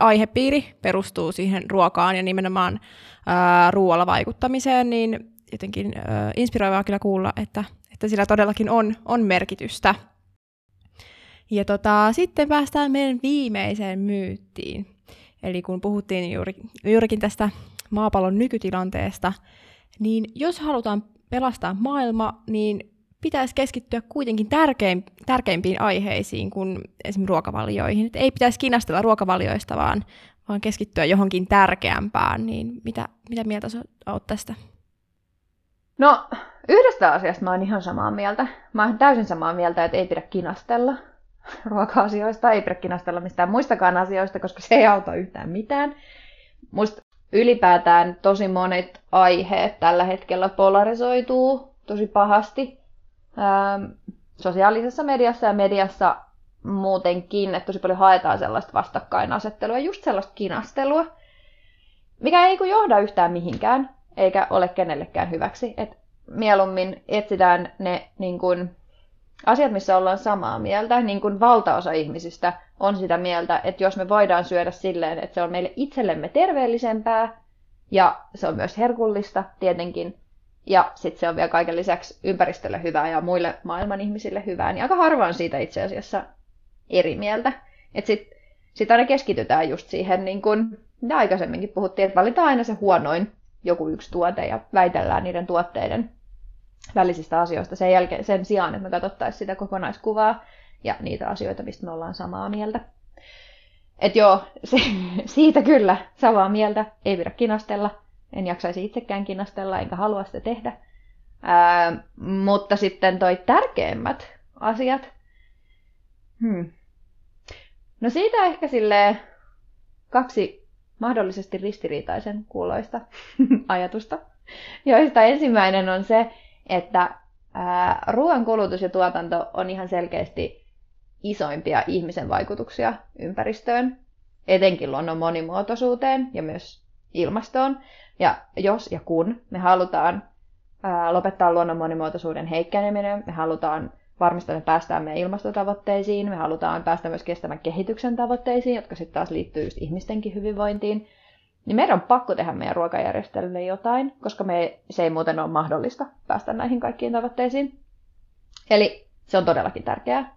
aihepiiri perustuu siihen ruokaan ja nimenomaan ää, ruoalla vaikuttamiseen, niin jotenkin ää, inspiroivaa kyllä kuulla, että, että sillä todellakin on, on merkitystä. Ja tota, sitten päästään meidän viimeiseen myyttiin. Eli kun puhuttiin juuri, juurikin tästä maapallon nykytilanteesta, niin jos halutaan pelastaa maailma, niin pitäisi keskittyä kuitenkin tärkein, tärkeimpiin aiheisiin kuin esimerkiksi ruokavalioihin. Et ei pitäisi kinastella ruokavalioista, vaan, vaan keskittyä johonkin tärkeämpään. Niin mitä, mitä mieltä olet tästä? No, yhdestä asiasta mä oon ihan samaa mieltä. Mä oon täysin samaa mieltä, että ei pidä kinastella (laughs) ruoka-asioista, ei pidä kinastella mistään muistakaan asioista, koska se ei auta yhtään mitään. Muista ylipäätään tosi monet aiheet tällä hetkellä polarisoituu tosi pahasti ähm, sosiaalisessa mediassa ja mediassa muutenkin, että tosi paljon haetaan sellaista vastakkainasettelua, just sellaista kinastelua, mikä ei johda yhtään mihinkään, eikä ole kenellekään hyväksi. Et mieluummin etsitään ne niin kun, asiat, missä ollaan samaa mieltä, niin kuin valtaosa ihmisistä on sitä mieltä, että jos me voidaan syödä silleen, että se on meille itsellemme terveellisempää, ja se on myös herkullista tietenkin, ja sitten se on vielä kaiken lisäksi ympäristölle hyvää ja muille maailman ihmisille hyvää, niin aika harva on siitä itse asiassa eri mieltä. Että sitten sit aina keskitytään just siihen, niin kuin aikaisemminkin puhuttiin, että valitaan aina se huonoin joku yksi tuote ja väitellään niiden tuotteiden välisistä asioista sen, jälkeen, sen sijaan, että me katsottaisiin sitä kokonaiskuvaa ja niitä asioita, mistä me ollaan samaa mieltä. Et joo, (laughs) se, siitä kyllä samaa mieltä, ei pidä kinastella. En jaksaisi itsekään kinastella, enkä halua sitä tehdä. Ää, mutta sitten toi tärkeimmät asiat. Hmm. No siitä ehkä sille kaksi mahdollisesti ristiriitaisen kuuloista (laughs) ajatusta, joista ensimmäinen on se, että ruoan kulutus ja tuotanto on ihan selkeästi isoimpia ihmisen vaikutuksia ympäristöön, etenkin luonnon monimuotoisuuteen ja myös ilmastoon. Ja jos ja kun me halutaan lopettaa luonnon monimuotoisuuden heikkeneminen, me halutaan varmistaa, että päästään meidän ilmastotavoitteisiin, me halutaan päästä myös kestävän kehityksen tavoitteisiin, jotka sitten taas liittyy just ihmistenkin hyvinvointiin, niin meidän on pakko tehdä meidän ruokajärjestelmälle jotain, koska me, se ei muuten ole mahdollista päästä näihin kaikkiin tavoitteisiin. Eli se on todellakin tärkeää.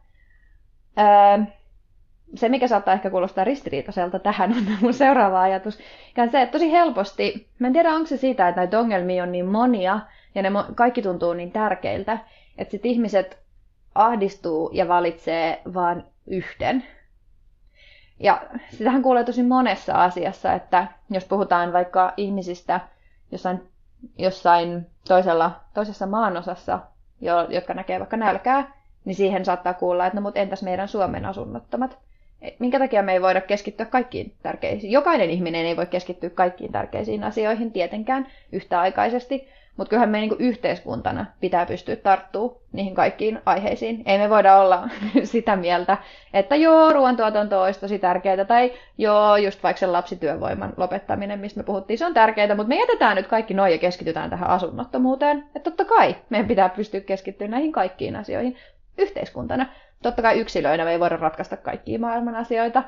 Öö, se, mikä saattaa ehkä kuulostaa ristiriitaiselta tähän, on mun seuraava ajatus. Ja se, että tosi helposti, mä en tiedä onko se siitä, että näitä ongelmia on niin monia, ja ne kaikki tuntuu niin tärkeiltä, että sit ihmiset ahdistuu ja valitsee vain yhden ja sitähän kuulee tosi monessa asiassa, että jos puhutaan vaikka ihmisistä jossain, jossain toisella, toisessa maanosassa, jo, jotka näkee vaikka nälkää, niin siihen saattaa kuulla, että no mutta entäs meidän Suomen asunnottomat. minkä takia me ei voida keskittyä kaikkiin tärkeisiin. Jokainen ihminen ei voi keskittyä kaikkiin tärkeisiin asioihin tietenkään yhtäaikaisesti, mutta kyllähän me niin yhteiskuntana pitää pystyä tarttuu niihin kaikkiin aiheisiin. Ei me voida olla (laughs) sitä mieltä, että joo, ruoantuotanto olisi tosi tärkeää, tai joo, just vaikka se lapsityövoiman lopettaminen, mistä me puhuttiin, se on tärkeää, mutta me jätetään nyt kaikki noin ja keskitytään tähän asunnottomuuteen. Että totta kai meidän pitää pystyä keskittymään näihin kaikkiin asioihin yhteiskuntana. Totta kai yksilöinä me ei voida ratkaista kaikkia maailman asioita,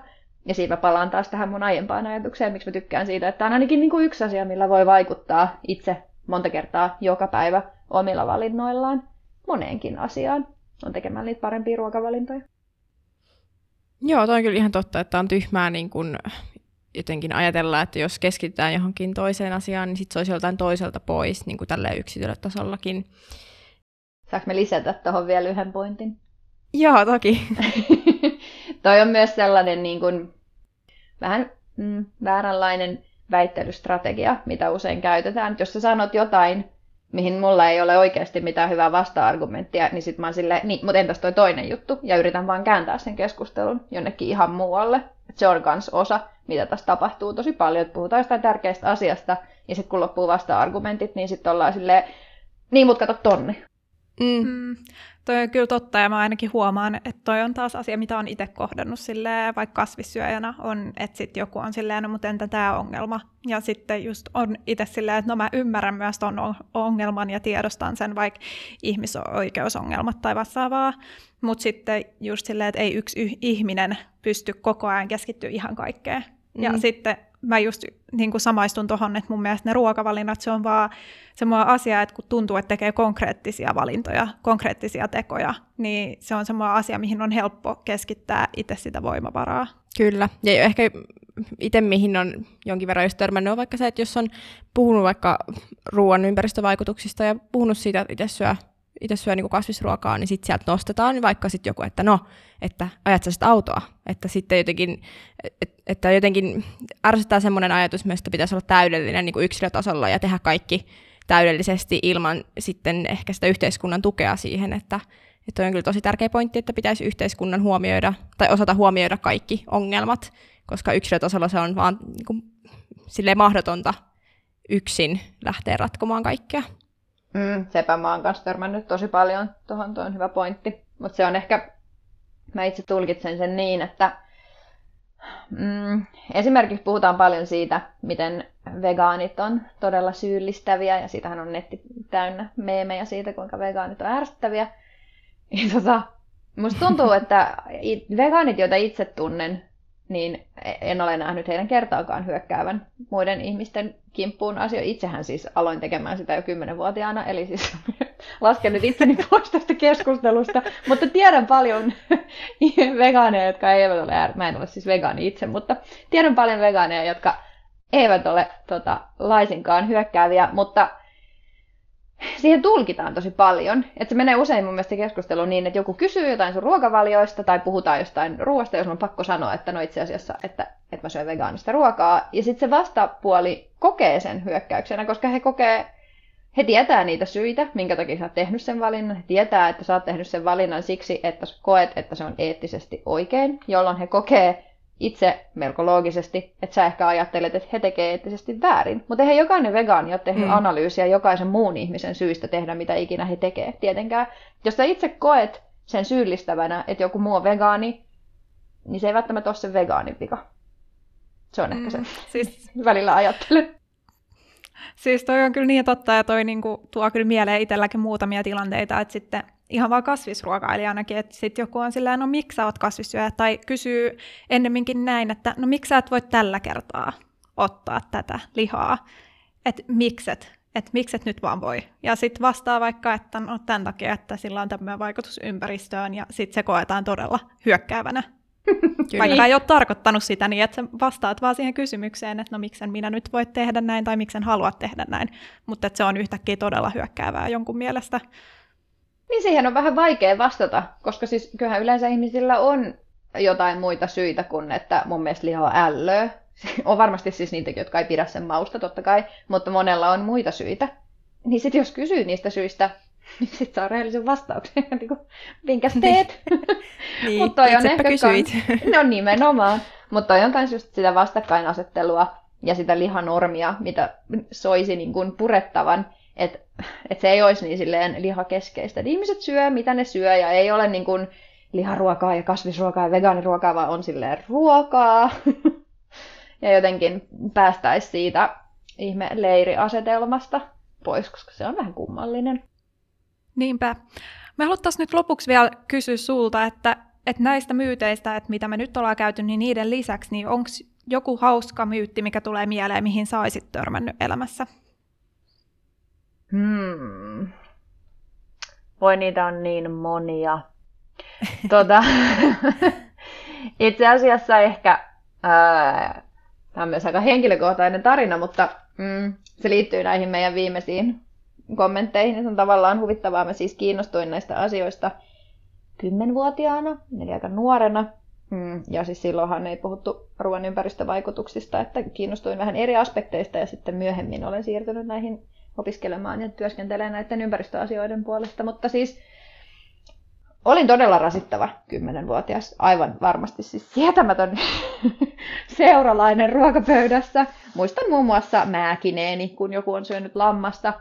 ja siitä mä palaan taas tähän mun aiempaan ajatukseen, miksi mä tykkään siitä, että on ainakin niin kuin yksi asia, millä voi vaikuttaa itse monta kertaa joka päivä omilla valinnoillaan moneenkin asiaan. On tekemään niitä parempia ruokavalintoja. Joo, toi on kyllä ihan totta, että on tyhmää niin kun jotenkin ajatella, että jos keskitytään johonkin toiseen asiaan, niin sit se olisi joltain toiselta pois, niin kuin tällä yksilötasollakin. Saanko me lisätä tuohon vielä yhden pointin? Joo, toki. (laughs) Toi on myös sellainen niin kuin, vähän mm, vääränlainen väittelystrategia, mitä usein käytetään. Jos sä sanot jotain, mihin mulla ei ole oikeasti mitään hyvää vasta-argumenttia, niin sit mä oon silleen, niin, mutta entäs toi toinen juttu? Ja yritän vaan kääntää sen keskustelun jonnekin ihan muualle. Et se on kans osa, mitä tässä tapahtuu tosi paljon, että puhutaan jostain tärkeästä asiasta, ja sitten kun loppuu vasta-argumentit, niin sitten ollaan silleen, niin, mutta kato tonne. Mm. Mm. Toi on kyllä totta, ja mä ainakin huomaan, että toi on taas asia, mitä on itse kohdannut silleen, vaikka kasvissyöjänä, on, että sitten joku on silleen, no mutta entä tämä ongelma? Ja sitten just on itse silleen, että no mä ymmärrän myös ton ongelman ja tiedostan sen, vaikka ihmisoikeusongelmat tai vastaavaa, mutta sitten just silleen, että ei yksi ihminen pysty koko ajan keskittyä ihan kaikkeen. Mm. Ja sitten mä just niin kuin samaistun tuohon, että mun mielestä ne ruokavalinnat, se on vaan semmoinen asia, että kun tuntuu, että tekee konkreettisia valintoja, konkreettisia tekoja, niin se on semmoinen asia, mihin on helppo keskittää itse sitä voimavaraa. Kyllä, ja ehkä itse mihin on jonkin verran just törmännyt on vaikka se, että jos on puhunut vaikka ruoan ympäristövaikutuksista ja puhunut siitä, että itse syö itse syö niin kasvisruokaa, niin sitten sieltä nostetaan vaikka sitten joku, että no, että ajat sä autoa. Että sitten jotenkin, et, että jotenkin ärsyttää semmoinen ajatus myös, että pitäisi olla täydellinen niin kuin yksilötasolla ja tehdä kaikki täydellisesti ilman sitten ehkä sitä yhteiskunnan tukea siihen, että, että on kyllä tosi tärkeä pointti, että pitäisi yhteiskunnan huomioida tai osata huomioida kaikki ongelmat, koska yksilötasolla se on vaan niin kuin, mahdotonta yksin lähteä ratkomaan kaikkea. Mm, sepä mä oon kanssa törmännyt tosi paljon, tuohon tuo on hyvä pointti. Mutta se on ehkä, mä itse tulkitsen sen niin, että mm, esimerkiksi puhutaan paljon siitä, miten vegaanit on todella syyllistäviä, ja siitähän on netti täynnä meemejä siitä, kuinka vegaanit on ärsyttäviä. Ja tota, musta tuntuu, että vegaanit, joita itse tunnen, niin en ole nähnyt heidän kertaakaan hyökkäävän muiden ihmisten kimppuun asio. Itsehän siis aloin tekemään sitä jo kymmenenvuotiaana, eli siis (laughs) lasken nyt itseni pois tästä keskustelusta, mutta tiedän paljon (laughs) vegaaneja, jotka eivät ole, mä en ole siis vegaani itse, mutta tiedän paljon vegaaneja, jotka eivät ole tota, laisinkaan hyökkääviä, mutta siihen tulkitaan tosi paljon. Että se menee usein mun mielestä keskusteluun niin, että joku kysyy jotain sun ruokavalioista tai puhutaan jostain ruoasta, jos on pakko sanoa, että no itse asiassa, että, että mä syön vegaanista ruokaa. Ja sitten se vastapuoli kokee sen hyökkäyksenä, koska he kokee, he tietää niitä syitä, minkä takia sä oot tehnyt sen valinnan. He tietää, että sä oot tehnyt sen valinnan siksi, että sä koet, että se on eettisesti oikein, jolloin he kokee, itse melko loogisesti, että sä ehkä ajattelet, että he tekee eettisesti väärin. Mutta eihän jokainen vegaani ole tehnyt mm. analyysiä jokaisen muun ihmisen syistä tehdä, mitä ikinä he tekee. Tietenkään, jos sä itse koet sen syyllistävänä, että joku muu on vegaani, niin se ei välttämättä ole se vegaanin vika. Se on mm. ehkä se, siis... (laughs) välillä ajattelen. Siis toi on kyllä niin totta, ja toi niinku tuo kyllä mieleen itselläkin muutamia tilanteita, että sitten ihan vaan kasvisruokailijanakin, että sitten joku on silleen, no miksi sä oot kasvissyöjä, tai kysyy ennemminkin näin, että no miksi sä et voi tällä kertaa ottaa tätä lihaa, että mikset, että mikset nyt vaan voi. Ja sitten vastaa vaikka, että no tämän takia, että sillä on tämmöinen vaikutus ympäristöön, ja sitten se koetaan todella hyökkäävänä. (laughs) Vaikka ei ole tarkoittanut sitä niin, että sä vastaat vaan siihen kysymykseen, että no miksen minä nyt voi tehdä näin tai miksen haluat tehdä näin, mutta että se on yhtäkkiä todella hyökkäävää jonkun mielestä. Niin siihen on vähän vaikea vastata, koska siis kyllähän yleensä ihmisillä on jotain muita syitä kuin, että mun mielestä liha on ällöä. (laughs) On varmasti siis niitäkin, jotka ei pidä sen mausta totta kai, mutta monella on muita syitä. Niin sitten jos kysyy niistä syistä, (laughs) niin sitten saa rehellisen vastauksen, (laughs) niin minkäs teet. niin, Mutta toi on ehkä kysyit. Kans, no nimenomaan. Mutta toi on myös just sitä vastakkainasettelua ja sitä lihanormia, mitä soisi niin kuin purettavan, että et se ei olisi niin silleen lihakeskeistä. Et ihmiset syö, mitä ne syö, ja ei ole niin kuin liharuokaa ja kasvisruokaa ja vegaaniruokaa, vaan on silleen ruokaa. (laughs) ja jotenkin päästäisi siitä ihme leiriasetelmasta pois, koska se on vähän kummallinen. Niinpä. Me haluttaisiin nyt lopuksi vielä kysyä sulta, että, että näistä myyteistä, että mitä me nyt ollaan käyty, niin niiden lisäksi, niin onko joku hauska myytti, mikä tulee mieleen, mihin sä olisit törmännyt elämässä? Hmm. Voi niitä on niin monia. (laughs) tota, (laughs) itse asiassa ehkä, ää, tämä on myös aika henkilökohtainen tarina, mutta mm, se liittyy näihin meidän viimeisiin kommentteihin. Se on tavallaan huvittavaa. Mä siis kiinnostuin näistä asioista kymmenvuotiaana, eli aika nuorena. Mm, ja siis silloinhan ei puhuttu ruoan ympäristövaikutuksista, että kiinnostuin vähän eri aspekteista ja sitten myöhemmin olen siirtynyt näihin opiskelemaan ja työskentelemään näiden ympäristöasioiden puolesta. Mutta siis olin todella rasittava kymmenenvuotias, aivan varmasti siis sietämätön (laughs) seuralainen ruokapöydässä. Muistan muun muassa määkineeni, kun joku on syönyt lammasta.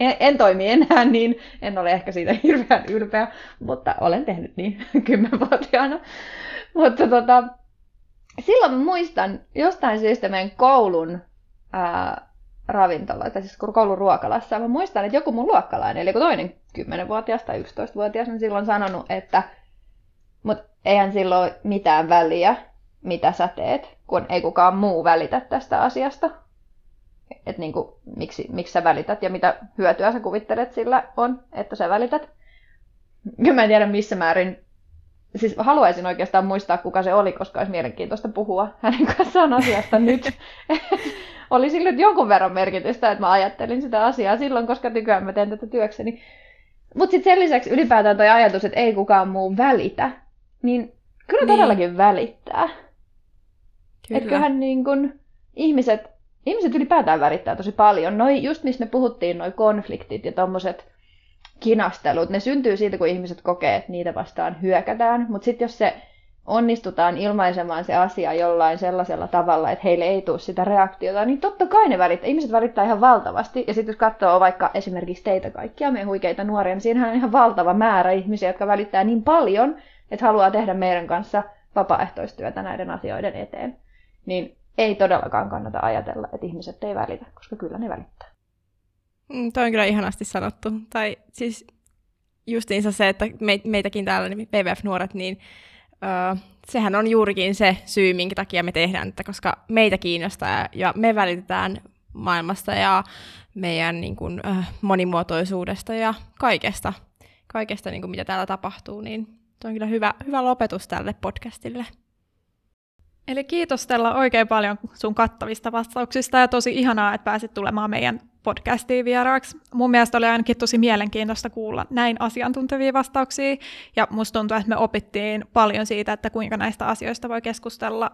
En, en toimi enää niin, en ole ehkä siitä hirveän ylpeä, mutta olen tehnyt niin (laughs) kymmenvuotiaana. Mutta tota, silloin muistan jostain syystä meidän koulun ää, ravintola, tai siis koulun ruokalassa. Mä muistan, että joku mun luokkalainen, eli toinen 10-vuotias tai 11-vuotias, on silloin sanonut, että mut eihän silloin mitään väliä, mitä sä teet, kun ei kukaan muu välitä tästä asiasta. Että niinku, miksi, miksi sä välität ja mitä hyötyä sä kuvittelet sillä on, että sä välität. Mä en tiedä missä määrin siis haluaisin oikeastaan muistaa, kuka se oli, koska olisi mielenkiintoista puhua hänen kanssaan asiasta nyt. (laughs) oli sillä nyt jonkun verran merkitystä, että mä ajattelin sitä asiaa silloin, koska nykyään mä teen tätä työkseni. Mutta sitten sen lisäksi ylipäätään toi ajatus, että ei kukaan muu välitä, niin kyllä niin. todellakin välittää. Kyllä. Että kyllähän niin kun ihmiset, ihmiset ylipäätään välittää tosi paljon. Noi, just mistä me puhuttiin, noi konfliktit ja tommoset kinastelut, ne syntyy siitä, kun ihmiset kokee, että niitä vastaan hyökätään. Mutta sitten jos se onnistutaan ilmaisemaan se asia jollain sellaisella tavalla, että heille ei tule sitä reaktiota, niin totta kai ne välittää. Ihmiset välittää ihan valtavasti. Ja sitten jos katsoo vaikka esimerkiksi teitä kaikkia, meidän huikeita nuoria, niin siinähän on ihan valtava määrä ihmisiä, jotka välittää niin paljon, että haluaa tehdä meidän kanssa vapaaehtoistyötä näiden asioiden eteen. Niin ei todellakaan kannata ajatella, että ihmiset ei välitä, koska kyllä ne välittää. Mm, toi on kyllä ihanasti sanottu. Tai siis justiinsa se, että me, meitäkin täällä, niin PVF-nuoret, niin öö, sehän on juurikin se syy, minkä takia me tehdään että koska meitä kiinnostaa ja me välitetään maailmasta ja meidän niin kuin, äh, monimuotoisuudesta ja kaikesta, kaikesta niin kuin, mitä täällä tapahtuu, niin se on kyllä hyvä, hyvä lopetus tälle podcastille. Eli kiitos Stella oikein paljon sun kattavista vastauksista ja tosi ihanaa, että pääsit tulemaan meidän podcastiin vieraaksi. Mun mielestä oli ainakin tosi mielenkiintoista kuulla näin asiantuntevia vastauksia ja musta tuntuu, että me opittiin paljon siitä, että kuinka näistä asioista voi keskustella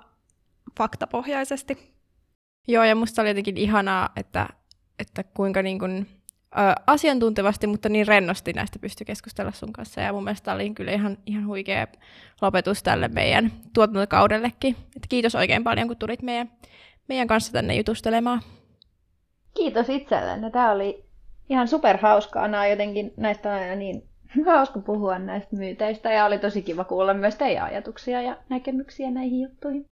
faktapohjaisesti. Joo, ja musta oli jotenkin ihanaa, että, että kuinka niin kun, ö, asiantuntevasti, mutta niin rennosti näistä pystyi keskustella sun kanssa. Ja mun mielestä oli kyllä ihan, ihan huikea lopetus tälle meidän tuotantokaudellekin. Et kiitos oikein paljon, kun tulit meidän, meidän kanssa tänne jutustelemaan. Kiitos itsellenne. Tämä oli ihan superhauskaa. Nämä jotenkin näistä on aina niin (laughs) hauska puhua näistä myyteistä ja oli tosi kiva kuulla myös teidän ajatuksia ja näkemyksiä näihin juttuihin.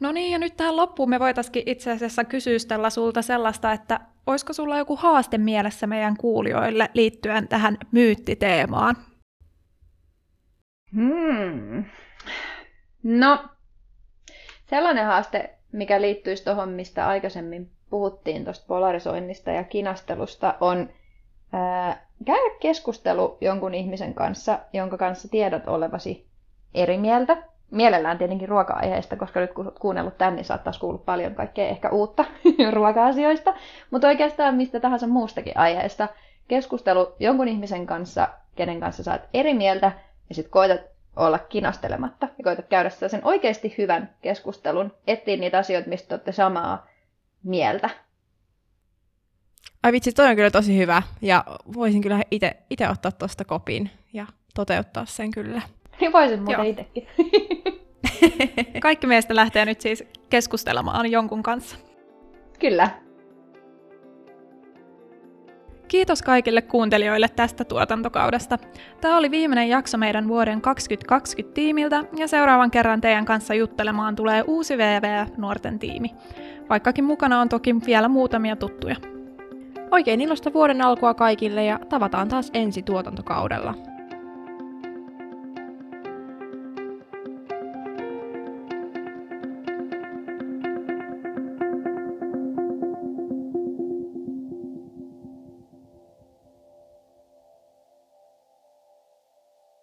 No niin, ja nyt tähän loppuun me voitaisiin itse asiassa kysystellä sulta sellaista, että olisiko sulla joku haaste mielessä meidän kuulijoille liittyen tähän myyttiteemaan? Hmm. No, sellainen haaste, mikä liittyisi tuohon, mistä aikaisemmin puhuttiin tuosta polarisoinnista ja kinastelusta, on ää, käydä keskustelu jonkun ihmisen kanssa, jonka kanssa tiedot olevasi eri mieltä. Mielellään tietenkin ruoka-aiheesta, koska nyt kun kuunnellut tänne, niin saattaisi kuulla paljon kaikkea ehkä uutta (laughs) ruoka-asioista, mutta oikeastaan mistä tahansa muustakin aiheesta. Keskustelu jonkun ihmisen kanssa, kenen kanssa saat eri mieltä, ja sitten koetat olla kinastelematta ja koetat käydä sen oikeasti hyvän keskustelun, etsiä niitä asioita, mistä olette samaa mieltä. Ai vitsi, toi on kyllä tosi hyvä ja voisin kyllä itse ottaa tuosta kopin ja toteuttaa sen kyllä. (laughs) Niin voisin muuten itsekin. (laughs) Kaikki meistä lähtee nyt siis keskustelemaan jonkun kanssa. Kyllä. Kiitos kaikille kuuntelijoille tästä tuotantokaudesta. Tämä oli viimeinen jakso meidän vuoden 2020 tiimiltä ja seuraavan kerran teidän kanssa juttelemaan tulee uusi VV-nuorten tiimi. Vaikkakin mukana on toki vielä muutamia tuttuja. Oikein ilosta vuoden alkua kaikille ja tavataan taas ensi tuotantokaudella.